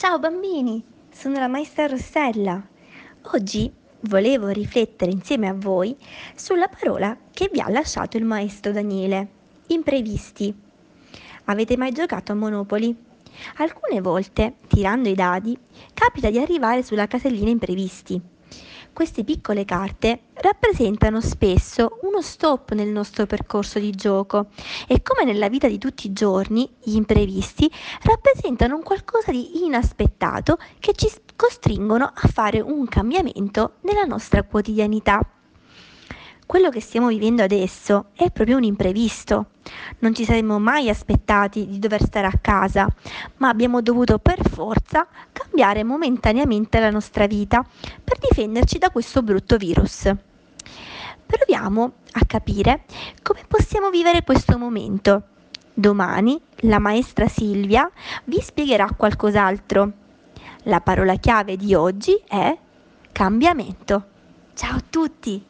Ciao bambini, sono la maestra Rossella. Oggi volevo riflettere insieme a voi sulla parola che vi ha lasciato il maestro Daniele, imprevisti. Avete mai giocato a Monopoli? Alcune volte, tirando i dadi, capita di arrivare sulla casellina imprevisti queste piccole carte rappresentano spesso uno stop nel nostro percorso di gioco e come nella vita di tutti i giorni, gli imprevisti rappresentano un qualcosa di inaspettato che ci costringono a fare un cambiamento nella nostra quotidianità quello che stiamo vivendo adesso è proprio un imprevisto. Non ci saremmo mai aspettati di dover stare a casa, ma abbiamo dovuto per forza cambiare momentaneamente la nostra vita per difenderci da questo brutto virus. Proviamo a capire come possiamo vivere questo momento. Domani la maestra Silvia vi spiegherà qualcos'altro. La parola chiave di oggi è cambiamento. Ciao a tutti!